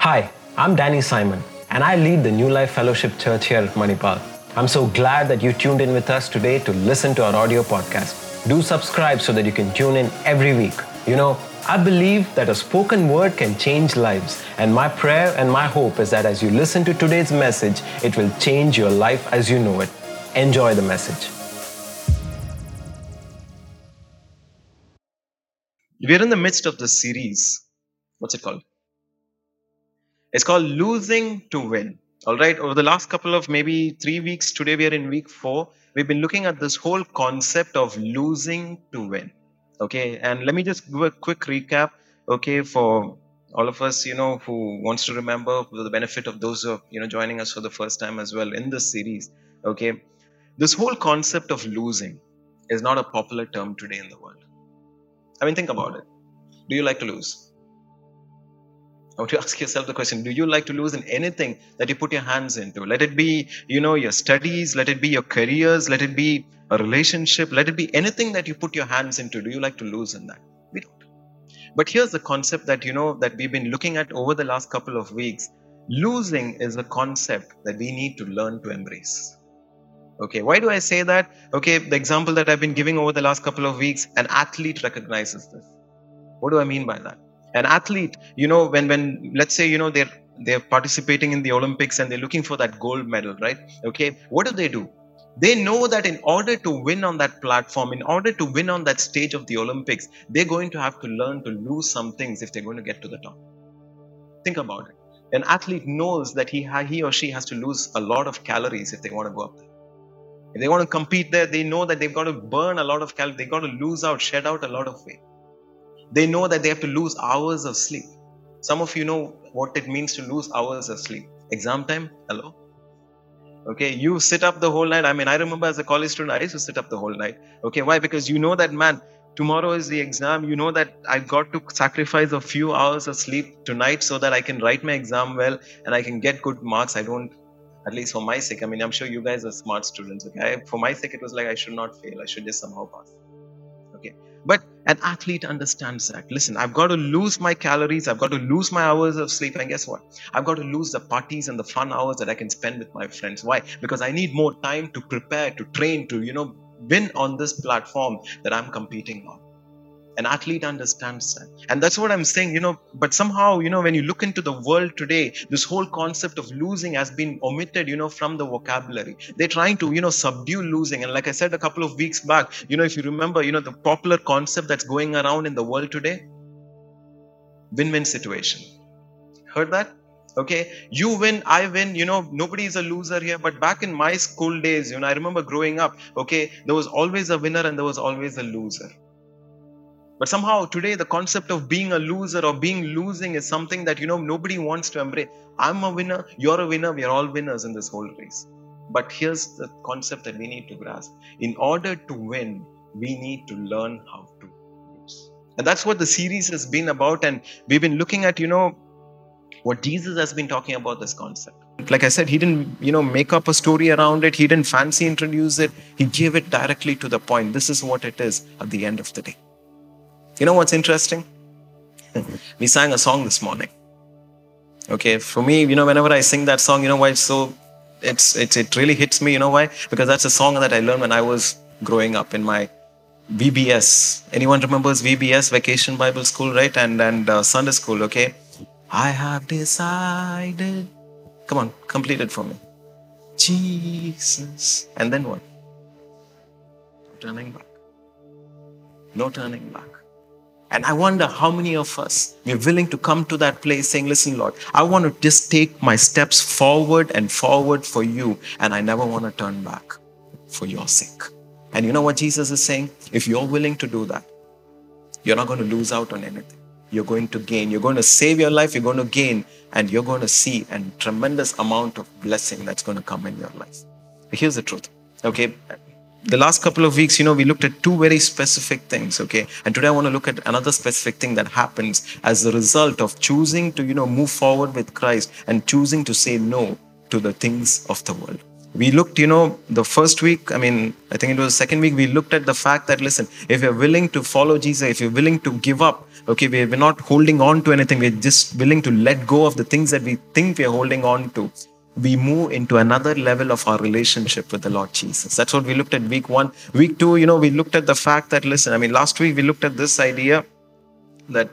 Hi, I'm Danny Simon, and I lead the New Life Fellowship Church here at Manipal. I'm so glad that you tuned in with us today to listen to our audio podcast. Do subscribe so that you can tune in every week. You know, I believe that a spoken word can change lives, and my prayer and my hope is that as you listen to today's message, it will change your life as you know it. Enjoy the message. We're in the midst of this series. What's it called? It's called Losing to Win. All right. Over the last couple of maybe three weeks, today we are in week four. We've been looking at this whole concept of losing to win. Okay. And let me just give a quick recap. Okay. For all of us, you know, who wants to remember for the benefit of those who you know, joining us for the first time as well in this series. Okay. This whole concept of losing is not a popular term today in the world. I mean, think about it. Do you like to lose? Want to ask yourself the question Do you like to lose in anything that you put your hands into? Let it be, you know, your studies, let it be your careers, let it be a relationship, let it be anything that you put your hands into. Do you like to lose in that? We don't. But here's the concept that, you know, that we've been looking at over the last couple of weeks. Losing is a concept that we need to learn to embrace. Okay, why do I say that? Okay, the example that I've been giving over the last couple of weeks, an athlete recognizes this. What do I mean by that? An athlete, you know, when when let's say, you know, they're they're participating in the Olympics and they're looking for that gold medal, right? Okay, what do they do? They know that in order to win on that platform, in order to win on that stage of the Olympics, they're going to have to learn to lose some things if they're going to get to the top. Think about it. An athlete knows that he, he or she has to lose a lot of calories if they want to go up there. If they want to compete there, they know that they've got to burn a lot of calories. They've got to lose out, shed out a lot of weight. They know that they have to lose hours of sleep. Some of you know what it means to lose hours of sleep. Exam time, hello? Okay, you sit up the whole night. I mean, I remember as a college student, I used to sit up the whole night. Okay, why? Because you know that, man, tomorrow is the exam. You know that I've got to sacrifice a few hours of sleep tonight so that I can write my exam well and I can get good marks. I don't, at least for my sake, I mean, I'm sure you guys are smart students. Okay, for my sake, it was like I should not fail. I should just somehow pass. Okay, but an athlete understands that. Listen, I've got to lose my calories, I've got to lose my hours of sleep, and guess what? I've got to lose the parties and the fun hours that I can spend with my friends. Why? Because I need more time to prepare, to train, to, you know, win on this platform that I'm competing on. An athlete understands that. And that's what I'm saying, you know. But somehow, you know, when you look into the world today, this whole concept of losing has been omitted, you know, from the vocabulary. They're trying to, you know, subdue losing. And like I said a couple of weeks back, you know, if you remember, you know, the popular concept that's going around in the world today win win situation. Heard that? okay you win i win you know nobody is a loser here but back in my school days you know i remember growing up okay there was always a winner and there was always a loser but somehow today, the concept of being a loser or being losing is something that, you know, nobody wants to embrace. I'm a winner, you're a winner, we are all winners in this whole race. But here's the concept that we need to grasp. In order to win, we need to learn how to lose. And that's what the series has been about. And we've been looking at, you know, what Jesus has been talking about this concept. Like I said, he didn't, you know, make up a story around it. He didn't fancy introduce it. He gave it directly to the point. This is what it is at the end of the day. You know what's interesting? we sang a song this morning. Okay, for me, you know, whenever I sing that song, you know why it's so, it's, it's it really hits me. You know why? Because that's a song that I learned when I was growing up in my VBS. Anyone remembers VBS, Vacation Bible School, right? And and uh, Sunday School. Okay, I have decided. Come on, complete it for me. Jesus, and then what? Turning back. No turning back. And I wonder how many of us we're willing to come to that place saying, Listen, Lord, I want to just take my steps forward and forward for you, and I never want to turn back for your sake. And you know what Jesus is saying? If you're willing to do that, you're not going to lose out on anything. You're going to gain. You're going to save your life, you're going to gain, and you're going to see a tremendous amount of blessing that's going to come in your life. Here's the truth. Okay, the last couple of weeks, you know, we looked at two very specific things, okay? And today I want to look at another specific thing that happens as a result of choosing to, you know, move forward with Christ and choosing to say no to the things of the world. We looked, you know, the first week, I mean, I think it was the second week, we looked at the fact that, listen, if you're willing to follow Jesus, if you're willing to give up, okay, we're not holding on to anything, we're just willing to let go of the things that we think we're holding on to. We move into another level of our relationship with the Lord Jesus. That's what we looked at week one. Week two, you know, we looked at the fact that, listen, I mean, last week we looked at this idea that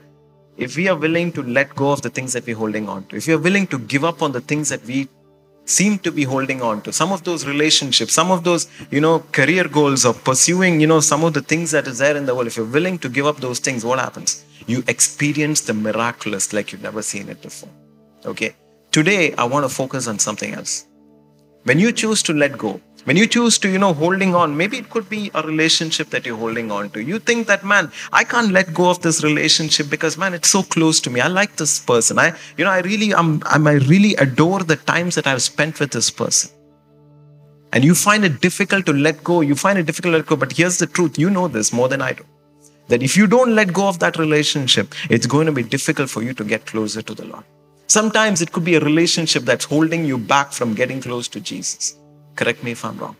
if we are willing to let go of the things that we're holding on to, if you're willing to give up on the things that we seem to be holding on to, some of those relationships, some of those, you know, career goals of pursuing, you know, some of the things that is there in the world, if you're willing to give up those things, what happens? You experience the miraculous like you've never seen it before. Okay? Today, I want to focus on something else. When you choose to let go, when you choose to you know holding on maybe it could be a relationship that you're holding on to. You think that man i can't let go of this relationship because man it's so close to me. I like this person. I you know i really i'm, I'm i really adore the times that i've spent with this person. And you find it difficult to let go. You find it difficult to let go. But here's the truth. You know this more than i do. That if you don't let go of that relationship it's going to be difficult for you to get closer to the lord sometimes it could be a relationship that's holding you back from getting close to jesus Correct me if I'm wrong.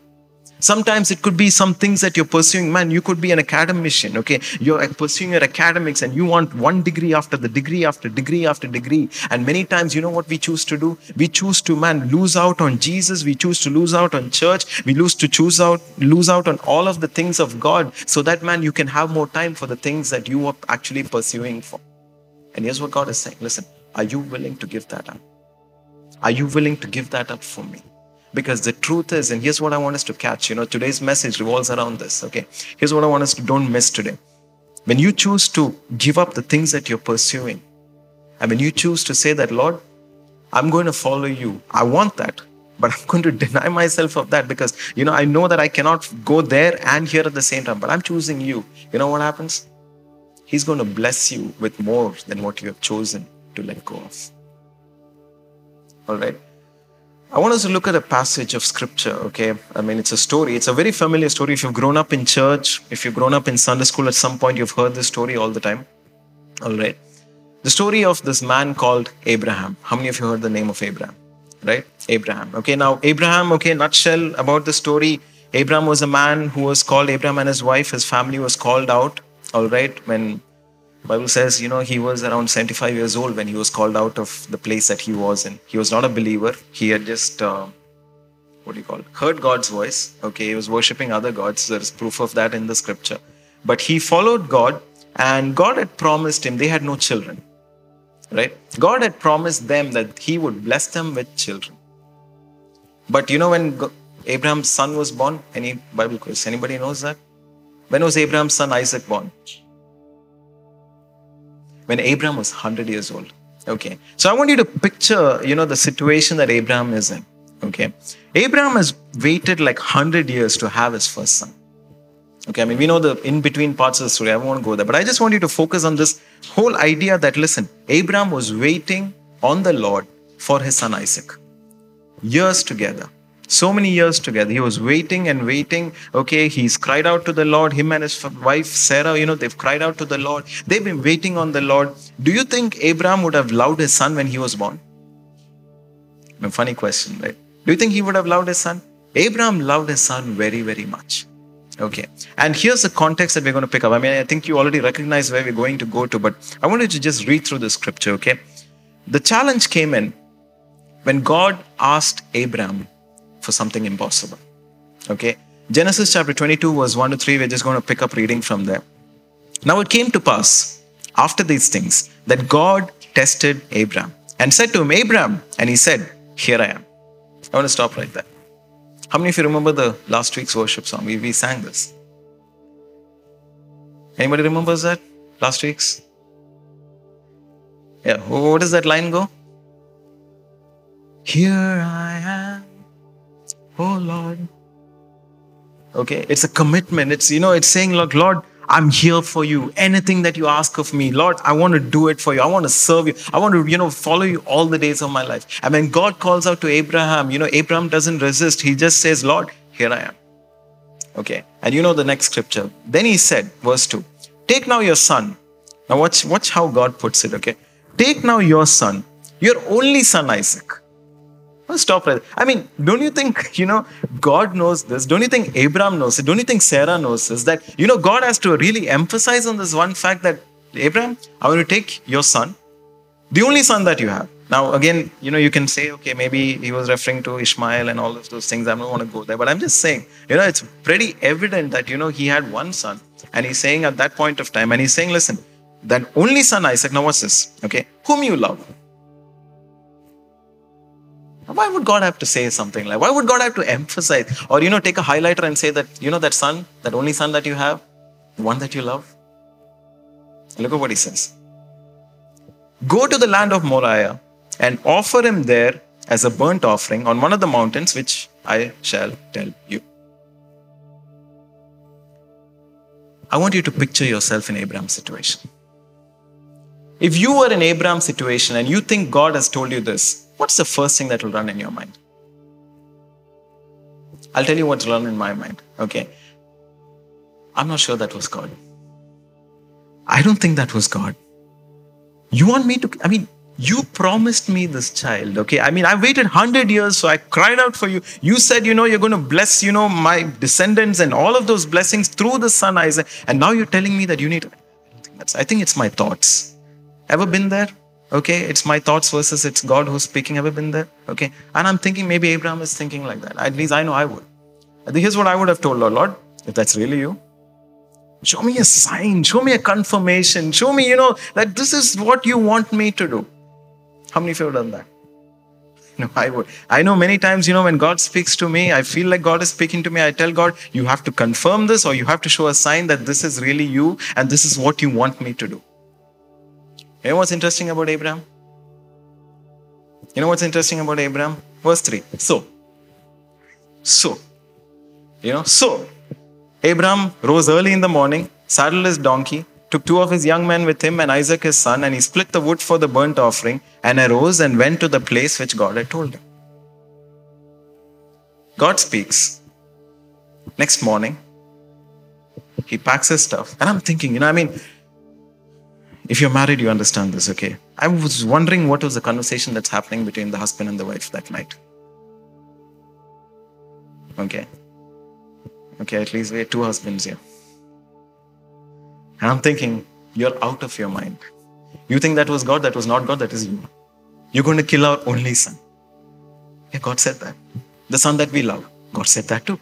Sometimes it could be some things that you're pursuing. Man, you could be an academician, okay? You're pursuing your academics and you want one degree after the degree after degree after degree. And many times, you know what we choose to do? We choose to, man, lose out on Jesus. We choose to lose out on church. We lose to choose out, lose out on all of the things of God so that, man, you can have more time for the things that you are actually pursuing for. And here's what God is saying listen, are you willing to give that up? Are you willing to give that up for me? Because the truth is, and here's what I want us to catch. You know, today's message revolves around this. Okay. Here's what I want us to don't miss today. When you choose to give up the things that you're pursuing, and when you choose to say that, Lord, I'm going to follow you, I want that, but I'm going to deny myself of that because, you know, I know that I cannot go there and here at the same time, but I'm choosing you. You know what happens? He's going to bless you with more than what you have chosen to let go of. All right. I want us to look at a passage of scripture, okay? I mean, it's a story. It's a very familiar story. If you've grown up in church, if you've grown up in Sunday school at some point, you've heard this story all the time. All right. The story of this man called Abraham. How many of you heard the name of Abraham? Right? Abraham. Okay, now, Abraham, okay, nutshell about the story. Abraham was a man who was called Abraham and his wife. His family was called out, all right, when Bible says, you know, he was around 75 years old when he was called out of the place that he was in. He was not a believer. He had just, uh, what do you call it? Heard God's voice. Okay, he was worshipping other gods. There's proof of that in the scripture. But he followed God, and God had promised him, they had no children. Right? God had promised them that he would bless them with children. But you know, when Abraham's son was born, any Bible quiz? Anybody knows that? When was Abraham's son Isaac born? When Abraham was 100 years old. Okay. So I want you to picture, you know, the situation that Abraham is in. Okay. Abraham has waited like 100 years to have his first son. Okay. I mean, we know the in between parts of the story. I won't go there. But I just want you to focus on this whole idea that, listen, Abraham was waiting on the Lord for his son Isaac. Years together so many years together. He was waiting and waiting. Okay, he's cried out to the Lord. Him and his wife Sarah, you know, they've cried out to the Lord. They've been waiting on the Lord. Do you think Abraham would have loved his son when he was born? A funny question, right? Do you think he would have loved his son? Abraham loved his son very, very much. Okay. And here's the context that we're going to pick up. I mean, I think you already recognize where we're going to go to, but I wanted to just read through the scripture, okay? The challenge came in when God asked Abraham for something impossible. Okay. Genesis chapter 22, verse 1 to 3, we're just going to pick up reading from there. Now it came to pass after these things that God tested Abraham and said to him, Abraham, and he said, Here I am. I want to stop right there. How many of you remember the last week's worship song? We, we sang this. Anybody remembers that? Last week's? Yeah, what does that line go? Here I am Oh Lord. Okay, it's a commitment. It's, you know, it's saying, Lord, Lord, I'm here for you. Anything that you ask of me, Lord, I want to do it for you. I want to serve you. I want to, you know, follow you all the days of my life. And when God calls out to Abraham, you know, Abraham doesn't resist. He just says, Lord, here I am. Okay. And you know the next scripture. Then he said, verse 2, take now your son. Now watch, watch how God puts it, okay? Take now your son, your only son Isaac Oh, Stop right. there. I mean, don't you think, you know, God knows this? Don't you think Abraham knows it? Don't you think Sarah knows this? That, you know, God has to really emphasize on this one fact that, Abraham, I want to take your son, the only son that you have. Now, again, you know, you can say, okay, maybe he was referring to Ishmael and all of those things. I don't want to go there, but I'm just saying, you know, it's pretty evident that, you know, he had one son. And he's saying at that point of time, and he's saying, listen, that only son Isaac, now what's this? Okay, whom you love. Why would God have to say something like? Why would God have to emphasize, or you know, take a highlighter and say that you know that son, that only son that you have, the one that you love? Look at what he says. Go to the land of Moriah and offer him there as a burnt offering on one of the mountains which I shall tell you. I want you to picture yourself in Abraham's situation. If you were in Abraham's situation and you think God has told you this, what's the first thing that will run in your mind? I'll tell you what's run in my mind. Okay. I'm not sure that was God. I don't think that was God. You want me to, I mean, you promised me this child okay i mean i waited 100 years so i cried out for you you said you know you're going to bless you know my descendants and all of those blessings through the son isaac and now you're telling me that you need i think that's i think it's my thoughts ever been there okay it's my thoughts versus it's god who's speaking ever been there okay and i'm thinking maybe abraham is thinking like that at least i know i would here's what i would have told lord lord if that's really you show me a sign show me a confirmation show me you know that this is what you want me to do how many of you have done that? No, I would. I know many times, you know, when God speaks to me, I feel like God is speaking to me. I tell God, you have to confirm this or you have to show a sign that this is really you and this is what you want me to do. You know what's interesting about Abraham? You know what's interesting about Abraham? Verse 3. So, so, you know, so, Abraham rose early in the morning, saddled his donkey, took two of his young men with him and Isaac his son, and he split the wood for the burnt offering, and arose and went to the place which God had told him. God speaks. Next morning, he packs his stuff. And I'm thinking, you know, I mean, if you're married, you understand this, okay? I was wondering what was the conversation that's happening between the husband and the wife that night. Okay. Okay, at least we had two husbands here. And I'm thinking, you're out of your mind. You think that was God, that was not God, that is you. You're going to kill our only son. Yeah, God said that. The son that we love, God said that too.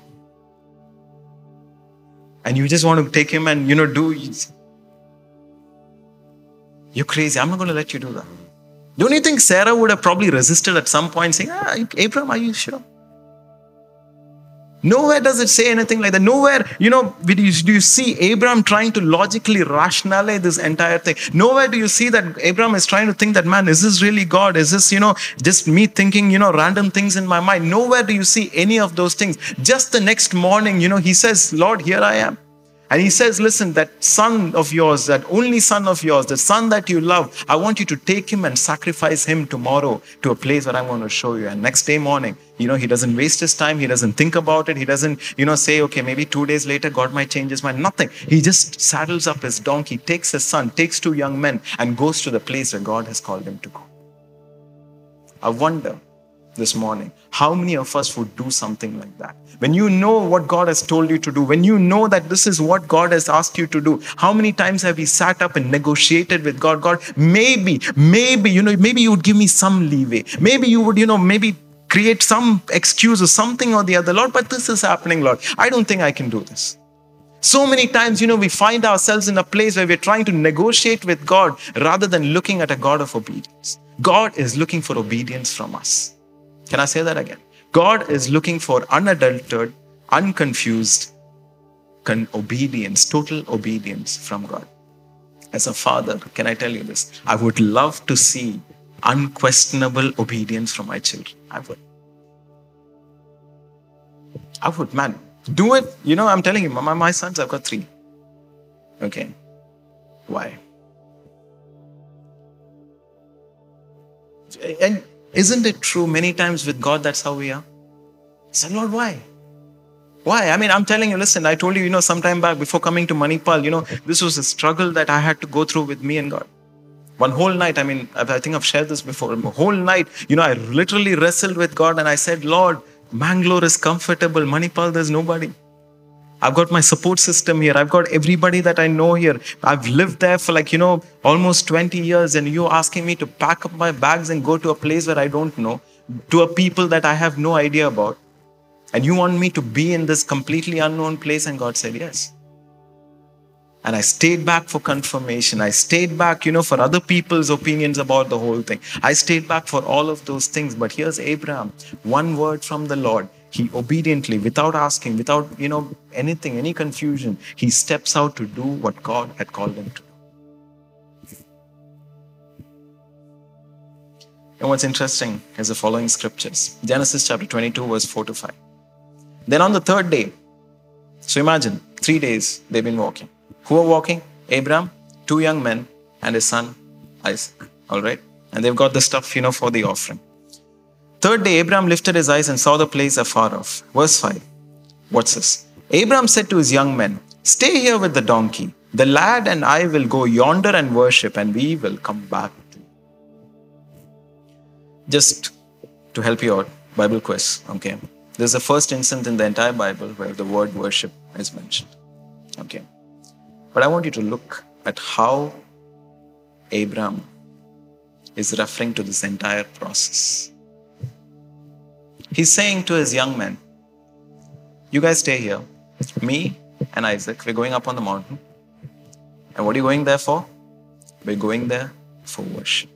And you just want to take him and, you know, do. You're crazy. I'm not going to let you do that. Don't you think Sarah would have probably resisted at some point saying, ah, Abraham, are you sure? Nowhere does it say anything like that. Nowhere, you know, do you see Abraham trying to logically rationalize this entire thing? Nowhere do you see that Abraham is trying to think that, man, is this really God? Is this, you know, just me thinking, you know, random things in my mind? Nowhere do you see any of those things. Just the next morning, you know, he says, Lord, here I am. And he says, Listen, that son of yours, that only son of yours, the son that you love, I want you to take him and sacrifice him tomorrow to a place where I'm going to show you. And next day morning, you know, he doesn't waste his time. He doesn't think about it. He doesn't, you know, say, okay, maybe two days later, God might change his mind. Nothing. He just saddles up his donkey, takes his son, takes two young men, and goes to the place where God has called him to go. I wonder this morning how many of us would do something like that? When you know what God has told you to do, when you know that this is what God has asked you to do, how many times have we sat up and negotiated with God? God, maybe, maybe, you know, maybe you would give me some leeway. Maybe you would, you know, maybe create some excuse or something or the other, Lord, but this is happening, Lord. I don't think I can do this. So many times, you know, we find ourselves in a place where we're trying to negotiate with God rather than looking at a God of obedience. God is looking for obedience from us. Can I say that again? God is looking for unadulterated, unconfused con- obedience, total obedience from God. As a father, can I tell you this? I would love to see unquestionable obedience from my children. I would. I would, man. Do it. You know, I'm telling you, my, my sons, I've got three. Okay. Why? And isn't it true many times with God that's how we are? I said, Lord, why? Why? I mean, I'm telling you, listen, I told you, you know, sometime back before coming to Manipal, you know, this was a struggle that I had to go through with me and God. One whole night, I mean, I think I've shared this before. A whole night, you know, I literally wrestled with God and I said, Lord, Mangalore is comfortable. Manipal, there's nobody. I've got my support system here. I've got everybody that I know here. I've lived there for like, you know, almost 20 years. And you're asking me to pack up my bags and go to a place where I don't know, to a people that I have no idea about. And you want me to be in this completely unknown place? And God said, Yes. And I stayed back for confirmation. I stayed back, you know, for other people's opinions about the whole thing. I stayed back for all of those things. But here's Abraham one word from the Lord. He obediently, without asking, without, you know, anything, any confusion, he steps out to do what God had called him to do. And what's interesting is the following scriptures Genesis chapter 22, verse 4 to 5. Then on the third day, so imagine, three days they've been walking. Who are walking? Abraham, two young men, and his son Isaac. All right? And they've got the stuff, you know, for the offering. Third day, Abraham lifted his eyes and saw the place afar off. Verse 5. What's this? Abraham said to his young men, Stay here with the donkey. The lad and I will go yonder and worship, and we will come back to you. Just to help you out, Bible quiz. Okay. This is the first instance in the entire Bible where the word worship is mentioned. Okay. But I want you to look at how Abraham is referring to this entire process. He's saying to his young men, You guys stay here. Me and Isaac, we're going up on the mountain. And what are you going there for? We're going there for worship.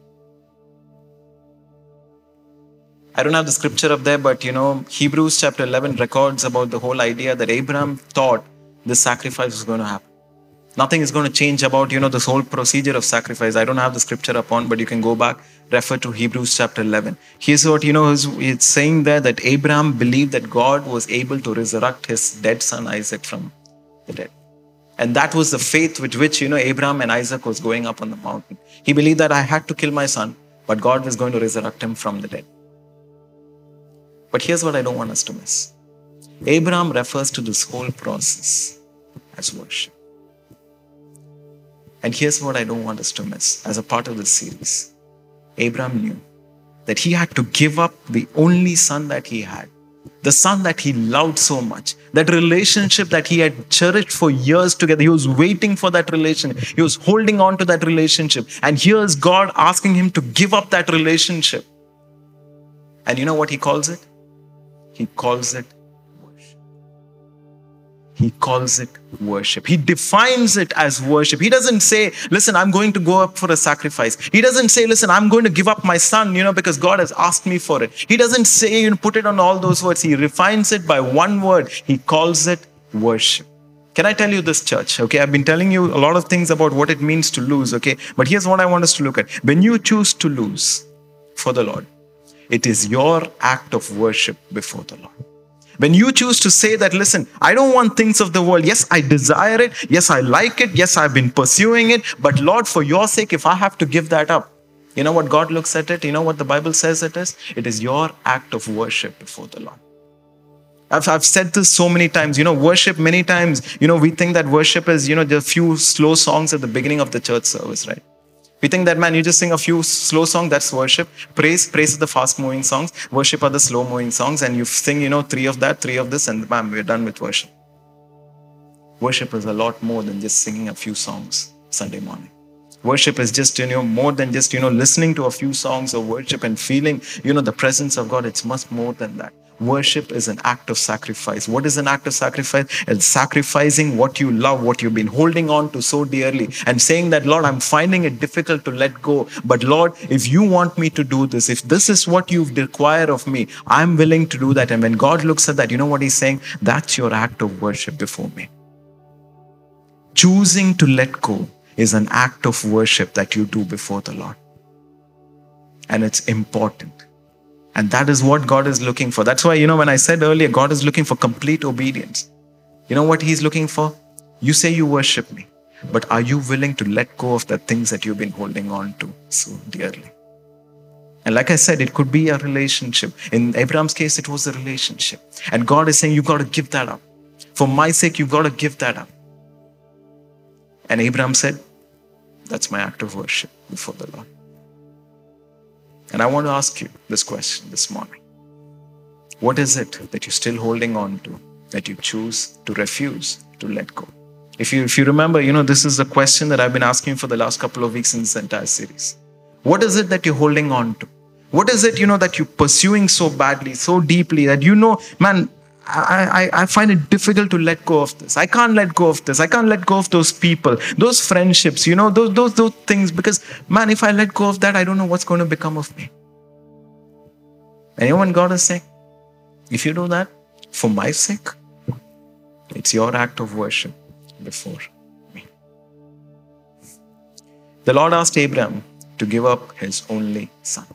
I don't have the scripture up there, but you know, Hebrews chapter 11 records about the whole idea that Abraham thought this sacrifice was going to happen. Nothing is going to change about, you know, this whole procedure of sacrifice. I don't have the scripture upon, but you can go back, refer to Hebrews chapter 11. Here's what, you know, it's saying there that Abraham believed that God was able to resurrect his dead son Isaac from the dead. And that was the faith with which, you know, Abraham and Isaac was going up on the mountain. He believed that I had to kill my son, but God was going to resurrect him from the dead. But here's what I don't want us to miss Abraham refers to this whole process as worship. And here's what I don't want us to miss as a part of this series Abraham knew that he had to give up the only son that he had, the son that he loved so much, that relationship that he had cherished for years together. He was waiting for that relationship, he was holding on to that relationship. And here's God asking him to give up that relationship. And you know what he calls it? He calls it he calls it worship. He defines it as worship. He doesn't say, listen, I'm going to go up for a sacrifice. He doesn't say, listen, I'm going to give up my son, you know, because God has asked me for it. He doesn't say, you know, put it on all those words. He refines it by one word. He calls it worship. Can I tell you this, church? Okay, I've been telling you a lot of things about what it means to lose, okay? But here's what I want us to look at. When you choose to lose for the Lord, it is your act of worship before the Lord. When you choose to say that, listen, I don't want things of the world. Yes, I desire it. Yes, I like it. Yes, I've been pursuing it. But Lord, for your sake, if I have to give that up, you know what God looks at it? You know what the Bible says it is? It is your act of worship before the Lord. I've, I've said this so many times. You know, worship many times, you know, we think that worship is, you know, the few slow songs at the beginning of the church service, right? We think that, man, you just sing a few slow songs, that's worship. Praise, praise is the fast moving songs. Worship are the slow moving songs. And you sing, you know, three of that, three of this, and bam, we're done with worship. Worship is a lot more than just singing a few songs Sunday morning. Worship is just, you know, more than just, you know, listening to a few songs of worship and feeling, you know, the presence of God. It's much more than that. Worship is an act of sacrifice. What is an act of sacrifice? It's sacrificing what you love, what you've been holding on to so dearly, and saying that, Lord, I'm finding it difficult to let go. But Lord, if you want me to do this, if this is what you require of me, I'm willing to do that. And when God looks at that, you know what He's saying? That's your act of worship before me. Choosing to let go is an act of worship that you do before the Lord. And it's important. And that is what God is looking for. That's why, you know, when I said earlier, God is looking for complete obedience. You know what He's looking for? You say you worship me, but are you willing to let go of the things that you've been holding on to so dearly? And like I said, it could be a relationship. In Abraham's case, it was a relationship. And God is saying, You've got to give that up. For my sake, you've got to give that up. And Abraham said, That's my act of worship. before the Lord. And I want to ask you this question this morning. What is it that you're still holding on to that you choose to refuse to let go? If you if you remember, you know, this is the question that I've been asking for the last couple of weeks in this entire series. What is it that you're holding on to? What is it, you know, that you're pursuing so badly, so deeply that you know, man, I, I, find it difficult to let go of this. I can't let go of this. I can't let go of those people, those friendships, you know, those, those, those things. Because, man, if I let go of that, I don't know what's going to become of me. Anyone God is saying, if you do that for my sake, it's your act of worship before me. The Lord asked Abraham to give up his only son.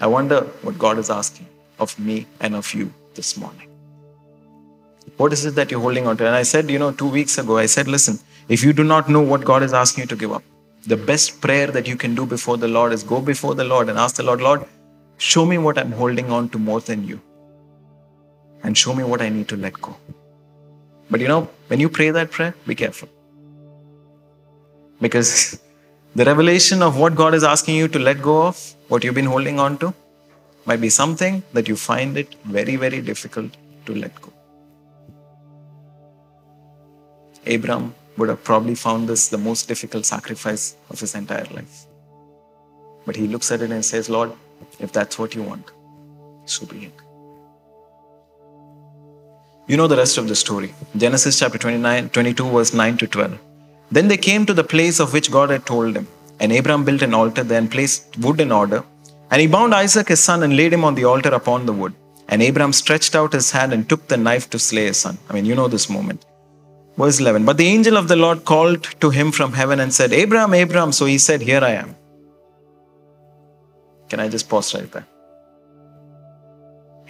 I wonder what God is asking of me and of you this morning. What is it that you're holding on to? And I said, you know, two weeks ago, I said, listen, if you do not know what God is asking you to give up, the best prayer that you can do before the Lord is go before the Lord and ask the Lord, Lord, show me what I'm holding on to more than you. And show me what I need to let go. But you know, when you pray that prayer, be careful. Because the revelation of what God is asking you to let go of, what you've been holding on to, might be something that you find it very, very difficult to let go. Abraham would have probably found this the most difficult sacrifice of his entire life. But he looks at it and says, Lord, if that's what you want, so be it. You know the rest of the story. Genesis chapter 29, 22, verse 9 to 12. Then they came to the place of which God had told them, And Abraham built an altar there and placed wood in order. And he bound Isaac his son and laid him on the altar upon the wood. And Abraham stretched out his hand and took the knife to slay his son. I mean, you know this moment. Verse 11 But the angel of the Lord called to him from heaven and said, Abraham, Abraham. So he said, Here I am. Can I just pause right there?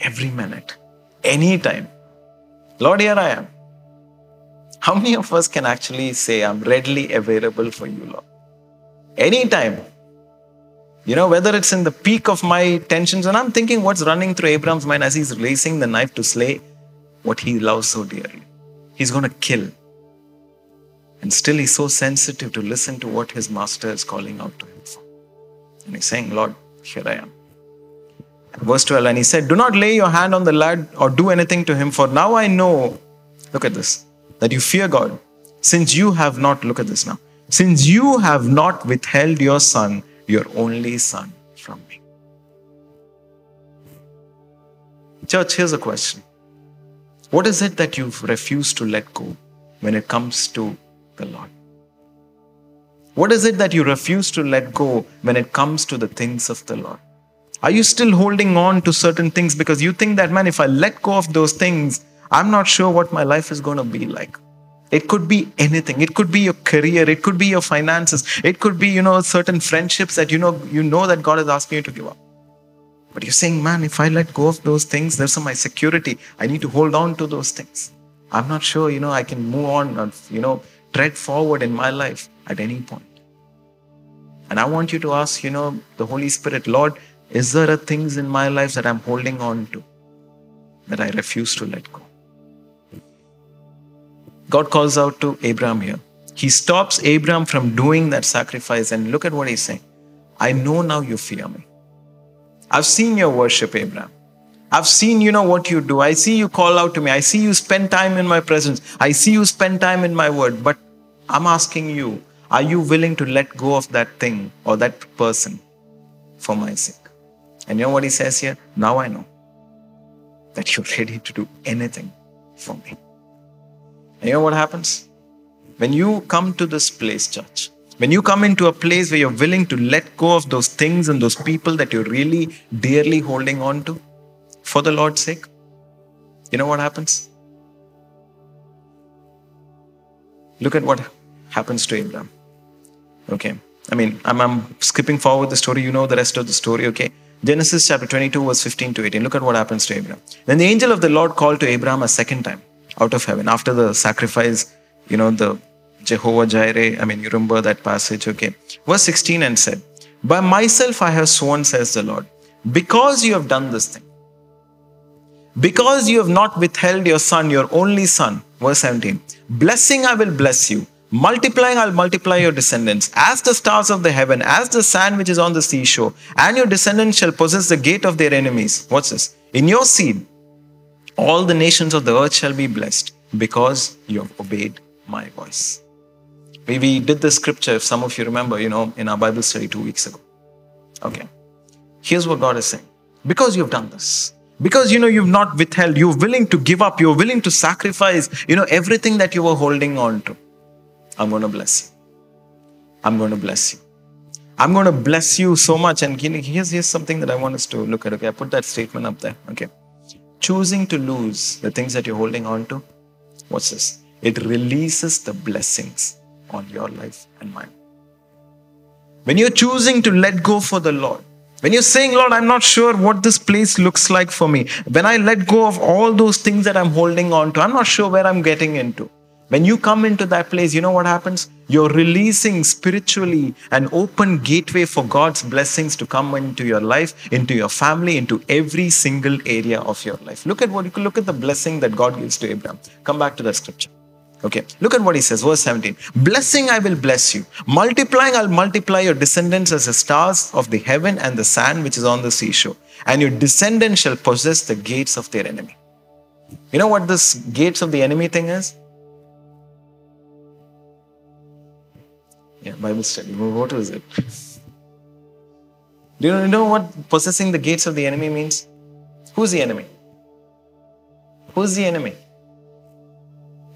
Every minute, any time. Lord, here I am. How many of us can actually say, I'm readily available for you, Lord? Anytime. You know, whether it's in the peak of my tensions, and I'm thinking what's running through Abraham's mind as he's releasing the knife to slay what he loves so dearly. He's going to kill. And still, he's so sensitive to listen to what his master is calling out to him for. And he's saying, Lord, here I am. Verse 12, and he said, Do not lay your hand on the lad or do anything to him, for now I know, look at this, that you fear God, since you have not, look at this now, since you have not withheld your son, your only son, from me. Church, here's a question What is it that you've refused to let go when it comes to the Lord? What is it that you refuse to let go when it comes to the things of the Lord? Are you still holding on to certain things because you think that, man, if I let go of those things, I'm not sure what my life is going to be like? It could be anything. It could be your career. It could be your finances. It could be, you know, certain friendships that you know you know that God is asking you to give up. But you're saying, man, if I let go of those things, there's my security. I need to hold on to those things. I'm not sure, you know, I can move on or, you know, tread forward in my life at any point. And I want you to ask, you know, the Holy Spirit, Lord, is there a things in my life that I'm holding on to that I refuse to let go? God calls out to Abraham here. He stops Abraham from doing that sacrifice and look at what he's saying. I know now you fear me. I've seen your worship, Abraham. I've seen, you know, what you do. I see you call out to me. I see you spend time in my presence. I see you spend time in my word. But I'm asking you, are you willing to let go of that thing or that person for my sake? And you know what he says here? Now I know that you're ready to do anything for me. You know what happens? When you come to this place, church, when you come into a place where you're willing to let go of those things and those people that you're really dearly holding on to for the Lord's sake, you know what happens? Look at what happens to Abraham. Okay. I mean, I'm, I'm skipping forward the story. You know the rest of the story, okay? Genesis chapter 22, verse 15 to 18. Look at what happens to Abraham. Then the angel of the Lord called to Abraham a second time out of heaven after the sacrifice, you know, the Jehovah Jireh. I mean, you remember that passage, okay? Verse 16 and said, By myself I have sworn, says the Lord, because you have done this thing, because you have not withheld your son, your only son. Verse 17, blessing I will bless you, Multiplying, I'll multiply your descendants as the stars of the heaven, as the sand which is on the seashore, and your descendants shall possess the gate of their enemies. What's this? In your seed, all the nations of the earth shall be blessed because you have obeyed my voice. We, we did the scripture, if some of you remember, you know, in our Bible study two weeks ago. Okay. Here's what God is saying. Because you've done this, because you know you've not withheld, you're willing to give up, you're willing to sacrifice, you know, everything that you were holding on to. I'm going to bless you. I'm going to bless you. I'm going to bless you so much. And here's, here's something that I want us to look at. Okay, I put that statement up there. Okay. Choosing to lose the things that you're holding on to, what's this? It releases the blessings on your life and mine. When you're choosing to let go for the Lord, when you're saying, Lord, I'm not sure what this place looks like for me, when I let go of all those things that I'm holding on to, I'm not sure where I'm getting into. When you come into that place, you know what happens? You're releasing spiritually an open gateway for God's blessings to come into your life, into your family, into every single area of your life. Look at what you look at the blessing that God gives to Abraham. Come back to that scripture. Okay, look at what he says, verse 17. Blessing I will bless you. Multiplying I'll multiply your descendants as the stars of the heaven and the sand which is on the seashore. And your descendants shall possess the gates of their enemy. You know what this gates of the enemy thing is? Yeah, Bible study. What is it? Do you know what possessing the gates of the enemy means? Who's the enemy? Who's the enemy?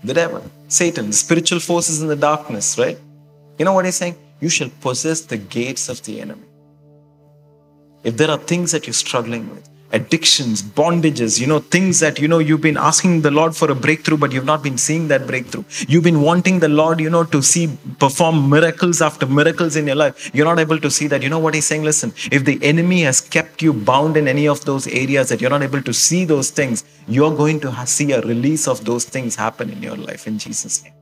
The devil, Satan, the spiritual forces in the darkness, right? You know what he's saying? You shall possess the gates of the enemy. If there are things that you're struggling with, addictions, bondages, you know, things that, you know, you've been asking the Lord for a breakthrough, but you've not been seeing that breakthrough. You've been wanting the Lord, you know, to see perform miracles after miracles in your life. You're not able to see that. You know what He's saying? Listen, if the enemy has kept you bound in any of those areas that you're not able to see those things, you're going to see a release of those things happen in your life in Jesus' name.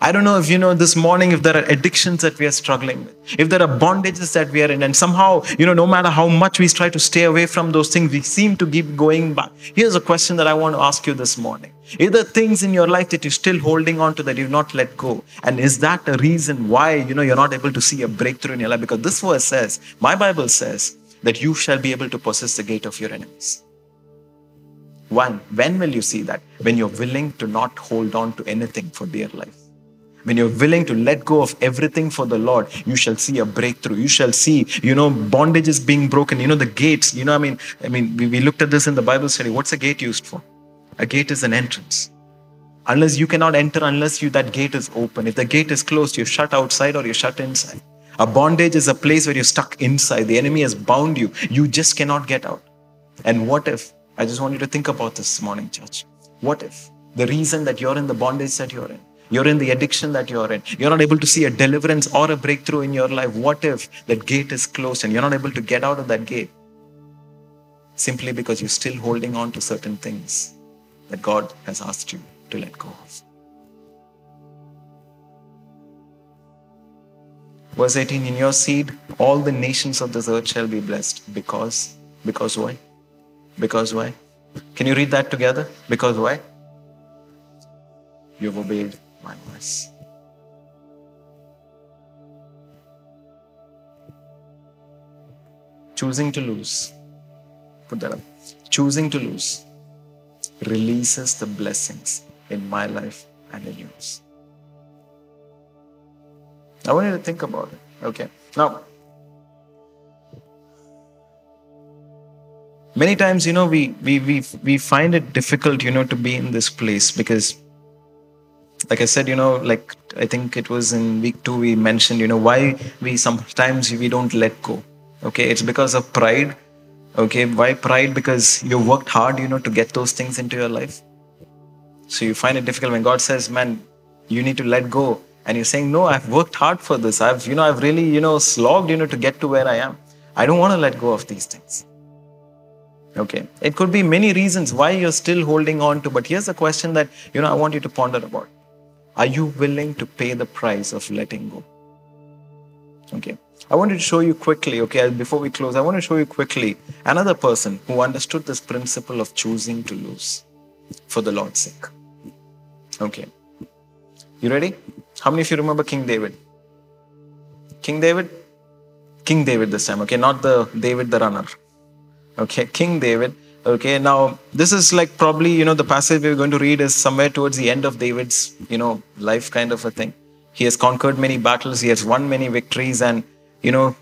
I don't know if you know this morning if there are addictions that we are struggling with, if there are bondages that we are in, and somehow, you know, no matter how much we try to stay away from those things, we seem to keep going back. Here's a question that I want to ask you this morning. Is there things in your life that you're still holding on to that you've not let go? And is that a reason why, you know, you're not able to see a breakthrough in your life? Because this verse says, my Bible says, that you shall be able to possess the gate of your enemies. One, when will you see that? When you're willing to not hold on to anything for dear life. When you're willing to let go of everything for the Lord, you shall see a breakthrough. You shall see, you know, bondages being broken. You know, the gates. You know, I mean, I mean, we, we looked at this in the Bible study. What's a gate used for? A gate is an entrance. Unless you cannot enter, unless you that gate is open. If the gate is closed, you're shut outside or you're shut inside. A bondage is a place where you're stuck inside. The enemy has bound you. You just cannot get out. And what if? I just want you to think about this morning, church. What if the reason that you're in the bondage that you're in you're in the addiction that you're in. You're not able to see a deliverance or a breakthrough in your life. What if that gate is closed and you're not able to get out of that gate? Simply because you're still holding on to certain things that God has asked you to let go of. Verse 18 In your seed, all the nations of this earth shall be blessed. Because, because why? Because why? Can you read that together? Because why? You've obeyed my voice. Choosing to lose, put that up. Choosing to lose releases the blessings in my life and in yours. I want you to think about it. Okay. Now, many times, you know, we, we, we, we find it difficult, you know, to be in this place because like I said, you know, like I think it was in week two we mentioned, you know, why we sometimes we don't let go. Okay, it's because of pride. Okay, why pride? Because you worked hard, you know, to get those things into your life. So you find it difficult when God says, "Man, you need to let go," and you're saying, "No, I've worked hard for this. I've, you know, I've really, you know, slogged, you know, to get to where I am. I don't want to let go of these things." Okay, it could be many reasons why you're still holding on to, but here's a question that you know I want you to ponder about are you willing to pay the price of letting go? Okay. I wanted to show you quickly, okay, before we close, I want to show you quickly another person who understood this principle of choosing to lose for the Lord's sake. Okay. You ready? How many of you remember King David? King David? King David this time, okay? Not the David the runner. Okay, King David. Okay, now this is like probably, you know, the passage we're going to read is somewhere towards the end of David's, you know, life kind of a thing. He has conquered many battles, he has won many victories, and, you know,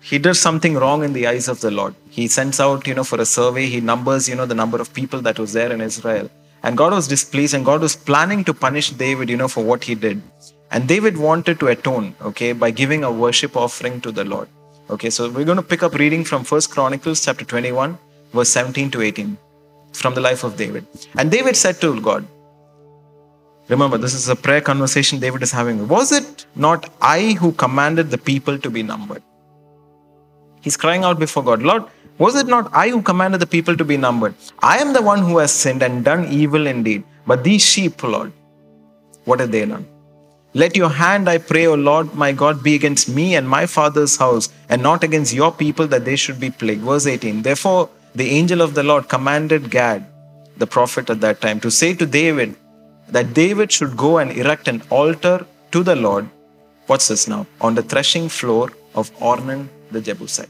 he does something wrong in the eyes of the Lord. He sends out, you know, for a survey, he numbers, you know, the number of people that was there in Israel. And God was displeased, and God was planning to punish David, you know, for what he did. And David wanted to atone, okay, by giving a worship offering to the Lord. Okay, so we're going to pick up reading from First Chronicles chapter 21, verse 17 to 18, from the life of David. And David said to God, Remember, this is a prayer conversation David is having. Was it not I who commanded the people to be numbered? He's crying out before God, Lord, was it not I who commanded the people to be numbered? I am the one who has sinned and done evil indeed. But these sheep, Lord, what have they done? Let your hand, I pray, O Lord my God, be against me and my father's house, and not against your people that they should be plagued. Verse 18. Therefore, the angel of the Lord commanded Gad, the prophet at that time, to say to David that David should go and erect an altar to the Lord. What's this now? On the threshing floor of Ornan the Jebusite.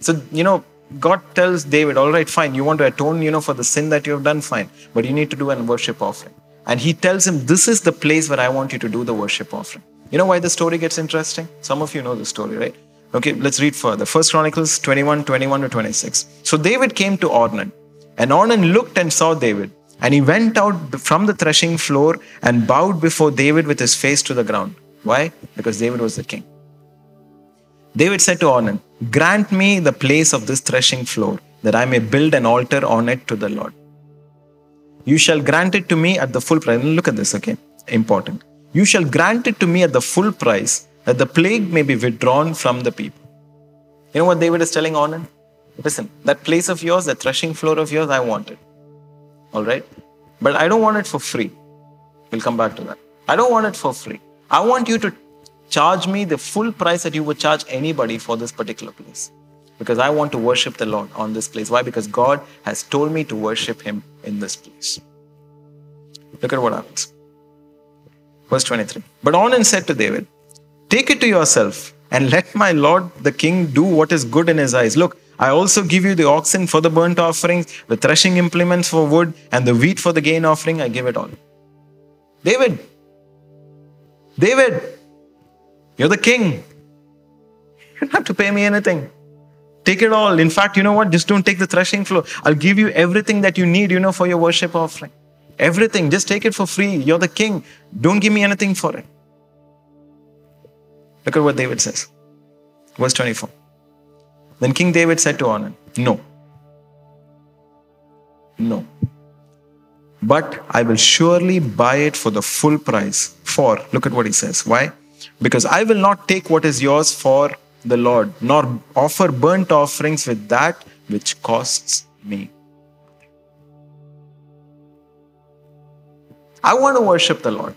So, you know, God tells David, all right, fine, you want to atone, you know, for the sin that you have done, fine, but you need to do an worship offering. And he tells him, This is the place where I want you to do the worship offering. You know why the story gets interesting? Some of you know the story, right? Okay, let's read further. First Chronicles 21, 21 to 26. So David came to Ornan, and Ornan looked and saw David. And he went out from the threshing floor and bowed before David with his face to the ground. Why? Because David was the king. David said to Ornan, Grant me the place of this threshing floor, that I may build an altar on it to the Lord. You shall grant it to me at the full price. Look at this, okay? Important. You shall grant it to me at the full price that the plague may be withdrawn from the people. You know what David is telling Ornan? Listen, that place of yours, that threshing floor of yours, I want it. All right? But I don't want it for free. We'll come back to that. I don't want it for free. I want you to charge me the full price that you would charge anybody for this particular place because I want to worship the Lord on this place. Why? Because God has told me to worship Him in this place. Look at what happens. Verse 23. But Ornan said to David, Take it to yourself and let my Lord the king do what is good in his eyes. Look, I also give you the oxen for the burnt offerings, the threshing implements for wood, and the wheat for the grain offering. I give it all. David, David, you're the king. You don't have to pay me anything. Take it all. In fact, you know what? Just don't take the threshing floor. I'll give you everything that you need, you know, for your worship offering. Everything. Just take it for free. You're the king. Don't give me anything for it. Look at what David says. Verse 24. Then King David said to Ornan, No. No. But I will surely buy it for the full price. For, look at what he says. Why? Because I will not take what is yours for the Lord, nor offer burnt offerings with that which costs me. I want to worship the Lord.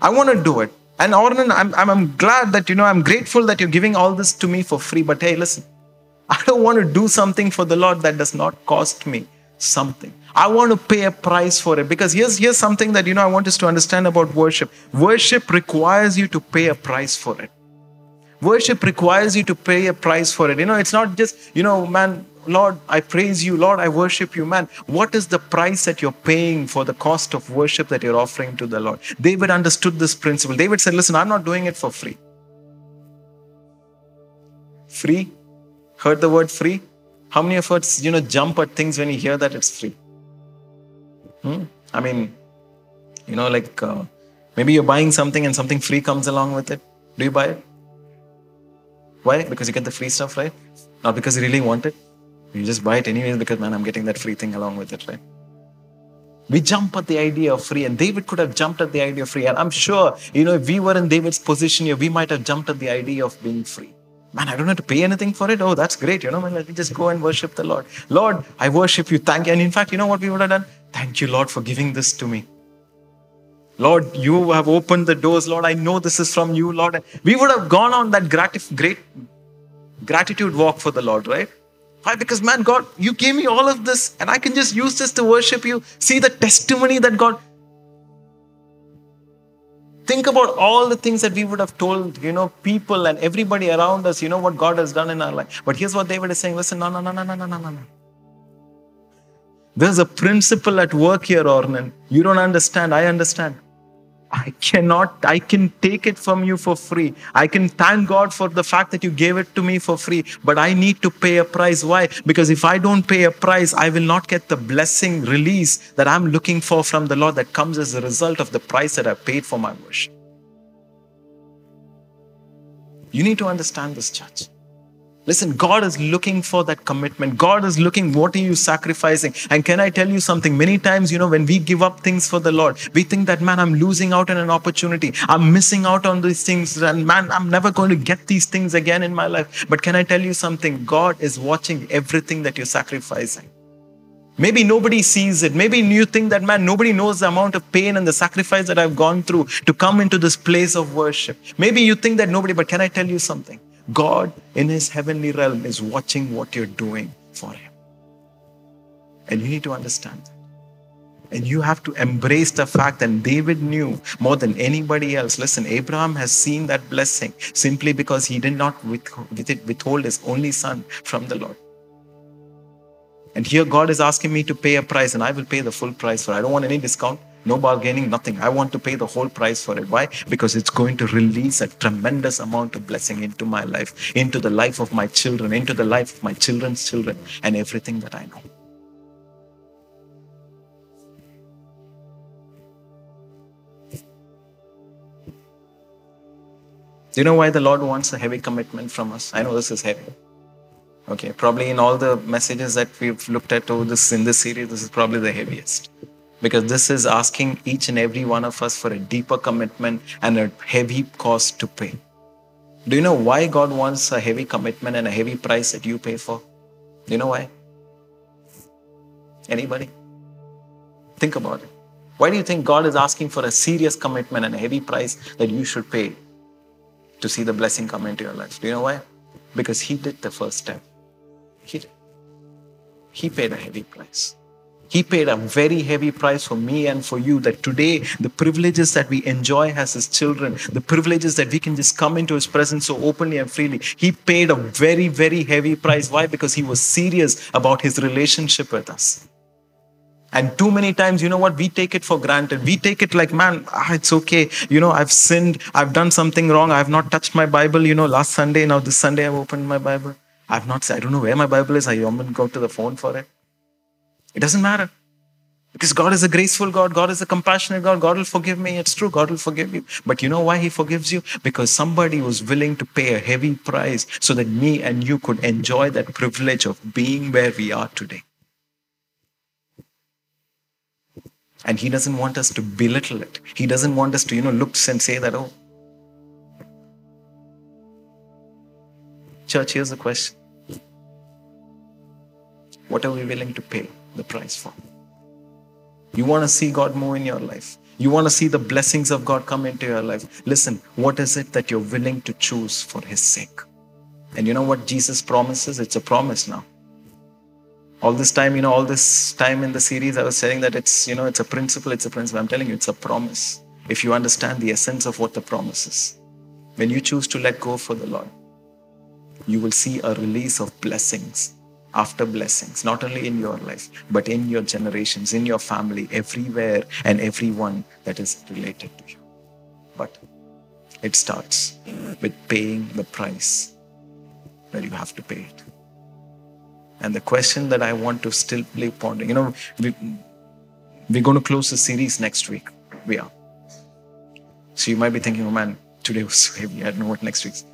I want to do it. And Ornan, I'm, I'm, I'm glad that, you know, I'm grateful that you're giving all this to me for free. But hey, listen, I don't want to do something for the Lord that does not cost me something. I want to pay a price for it because here's, here's something that, you know, I want us to understand about worship. Worship requires you to pay a price for it. Worship requires you to pay a price for it. You know, it's not just, you know, man, Lord, I praise you. Lord, I worship you. Man, what is the price that you're paying for the cost of worship that you're offering to the Lord? David understood this principle. David said, Listen, I'm not doing it for free. Free? Heard the word free? How many of us, you know, jump at things when you hear that it's free? Hmm? I mean, you know, like uh, maybe you're buying something and something free comes along with it. Do you buy it? Why? Because you get the free stuff, right? Not because you really want it. You just buy it anyways because, man, I'm getting that free thing along with it, right? We jump at the idea of free, and David could have jumped at the idea of free. And I'm sure, you know, if we were in David's position here, we might have jumped at the idea of being free. Man, I don't have to pay anything for it. Oh, that's great. You know, man, let me just go and worship the Lord. Lord, I worship you. Thank you. And in fact, you know what we would have done? Thank you, Lord, for giving this to me. Lord, you have opened the doors. Lord, I know this is from you, Lord. We would have gone on that gratif- great gratitude walk for the Lord, right? Why? Because, man, God, you gave me all of this and I can just use this to worship you. See the testimony that God. Think about all the things that we would have told, you know, people and everybody around us, you know, what God has done in our life. But here's what David is saying listen, no, no, no, no, no, no, no, no. There's a principle at work here, Ornan. You don't understand. I understand. I cannot, I can take it from you for free. I can thank God for the fact that you gave it to me for free, but I need to pay a price. Why? Because if I don't pay a price, I will not get the blessing release that I'm looking for from the Lord that comes as a result of the price that I paid for my worship. You need to understand this, church. Listen, God is looking for that commitment. God is looking, what are you sacrificing? And can I tell you something? Many times, you know, when we give up things for the Lord, we think that, man, I'm losing out on an opportunity. I'm missing out on these things. And man, I'm never going to get these things again in my life. But can I tell you something? God is watching everything that you're sacrificing. Maybe nobody sees it. Maybe you think that, man, nobody knows the amount of pain and the sacrifice that I've gone through to come into this place of worship. Maybe you think that nobody, but can I tell you something? God in his heavenly realm is watching what you're doing for him. And you need to understand that. And you have to embrace the fact that David knew more than anybody else. Listen, Abraham has seen that blessing simply because he did not withhold his only son from the Lord. And here God is asking me to pay a price, and I will pay the full price for it. I don't want any discount. No bargaining, nothing. I want to pay the whole price for it. Why? Because it's going to release a tremendous amount of blessing into my life, into the life of my children, into the life of my children's children, and everything that I know. Do you know why the Lord wants a heavy commitment from us? I know this is heavy. Okay, probably in all the messages that we've looked at over this in this series, this is probably the heaviest because this is asking each and every one of us for a deeper commitment and a heavy cost to pay. Do you know why God wants a heavy commitment and a heavy price that you pay for? Do you know why? Anybody? Think about it. Why do you think God is asking for a serious commitment and a heavy price that you should pay to see the blessing come into your life? Do you know why? Because He did the first step. He did. He paid a heavy price. He paid a very heavy price for me and for you. That today, the privileges that we enjoy as His children, the privileges that we can just come into His presence so openly and freely, He paid a very, very heavy price. Why? Because He was serious about His relationship with us. And too many times, you know what, we take it for granted. We take it like, man, ah, it's okay. You know, I've sinned. I've done something wrong. I've not touched my Bible. You know, last Sunday, now this Sunday, I've opened my Bible. I've not, I don't know where my Bible is. I to go to the phone for it. It doesn't matter. Because God is a graceful God, God is a compassionate God, God will forgive me. It's true, God will forgive you. But you know why He forgives you? Because somebody was willing to pay a heavy price so that me and you could enjoy that privilege of being where we are today. And He doesn't want us to belittle it. He doesn't want us to, you know, look and say that, oh. Church, here's the question What are we willing to pay? The price for. You want to see God move in your life. You want to see the blessings of God come into your life. Listen, what is it that you're willing to choose for His sake? And you know what Jesus promises? It's a promise now. All this time, you know, all this time in the series, I was saying that it's, you know, it's a principle, it's a principle. I'm telling you, it's a promise. If you understand the essence of what the promise is, when you choose to let go for the Lord, you will see a release of blessings after blessings, not only in your life, but in your generations, in your family, everywhere, and everyone that is related to you. But it starts with paying the price where you have to pay it. And the question that I want to still play pondering, you know, we, we're going to close the series next week. We are. So you might be thinking, oh man, today was so heavy. I don't know what next week's.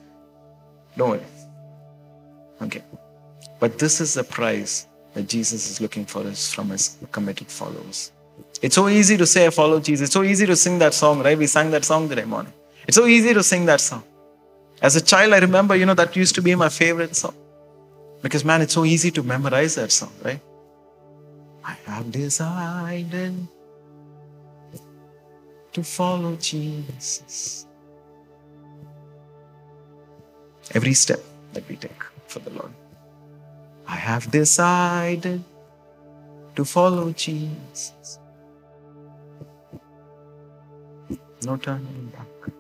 Don't worry. Okay. But this is the price that Jesus is looking for us from his committed followers. It's so easy to say, I follow Jesus. It's so easy to sing that song, right? We sang that song today morning. It's so easy to sing that song. As a child, I remember, you know, that used to be my favorite song. Because, man, it's so easy to memorize that song, right? I have decided to follow Jesus. Every step that we take for the Lord. I have decided to follow Jesus. No turning back.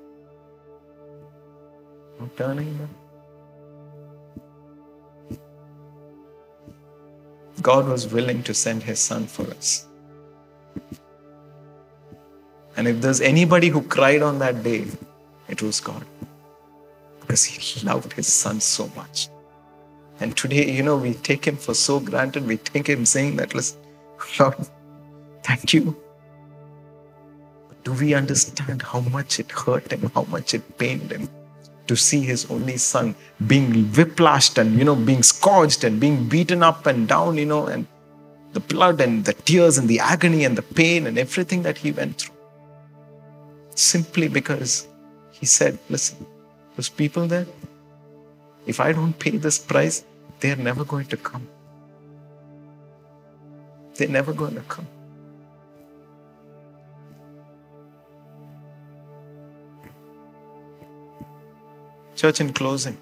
No turning back. God was willing to send his son for us. And if there's anybody who cried on that day, it was God. Because he loved his son so much. And today, you know, we take him for so granted. We take him saying that, listen, Lord, thank you. But do we understand how much it hurt him, how much it pained him to see his only son being whiplashed and, you know, being scourged and being beaten up and down, you know, and the blood and the tears and the agony and the pain and everything that he went through? Simply because he said, listen, those people there, if I don't pay this price, they're never going to come. They're never going to come. Church, in closing,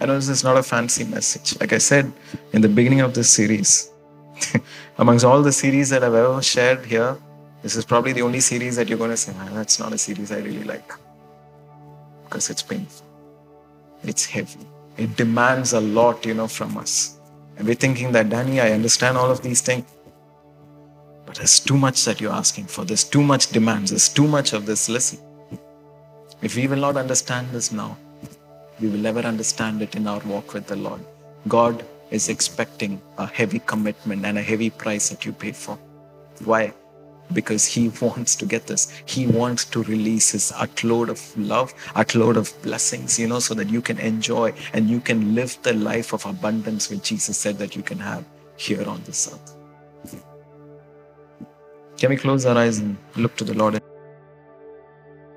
I know this is not a fancy message. Like I said in the beginning of this series, amongst all the series that I've ever shared here, this is probably the only series that you're going to say, that's not a series I really like. Because it's painful, it's heavy, it demands a lot, you know, from us. And we're thinking that, Danny, I understand all of these things. But there's too much that you're asking for. There's too much demands. There's too much of this. Listen, if we will not understand this now, we will never understand it in our walk with the Lord. God is expecting a heavy commitment and a heavy price that you pay for. Why? Because He wants to get this. He wants to release His load of love, load of blessings, you know, so that you can enjoy and you can live the life of abundance which Jesus said that you can have here on this earth. Can we close our eyes and look to the Lord?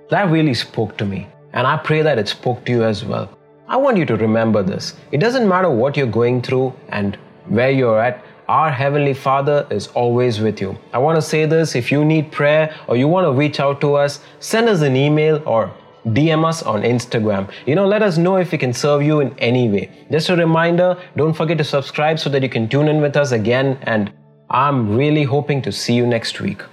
That really spoke to me, and I pray that it spoke to you as well. I want you to remember this. It doesn't matter what you're going through and where you're at, our Heavenly Father is always with you. I want to say this if you need prayer or you want to reach out to us, send us an email or DM us on Instagram. You know, let us know if we can serve you in any way. Just a reminder don't forget to subscribe so that you can tune in with us again. And I'm really hoping to see you next week.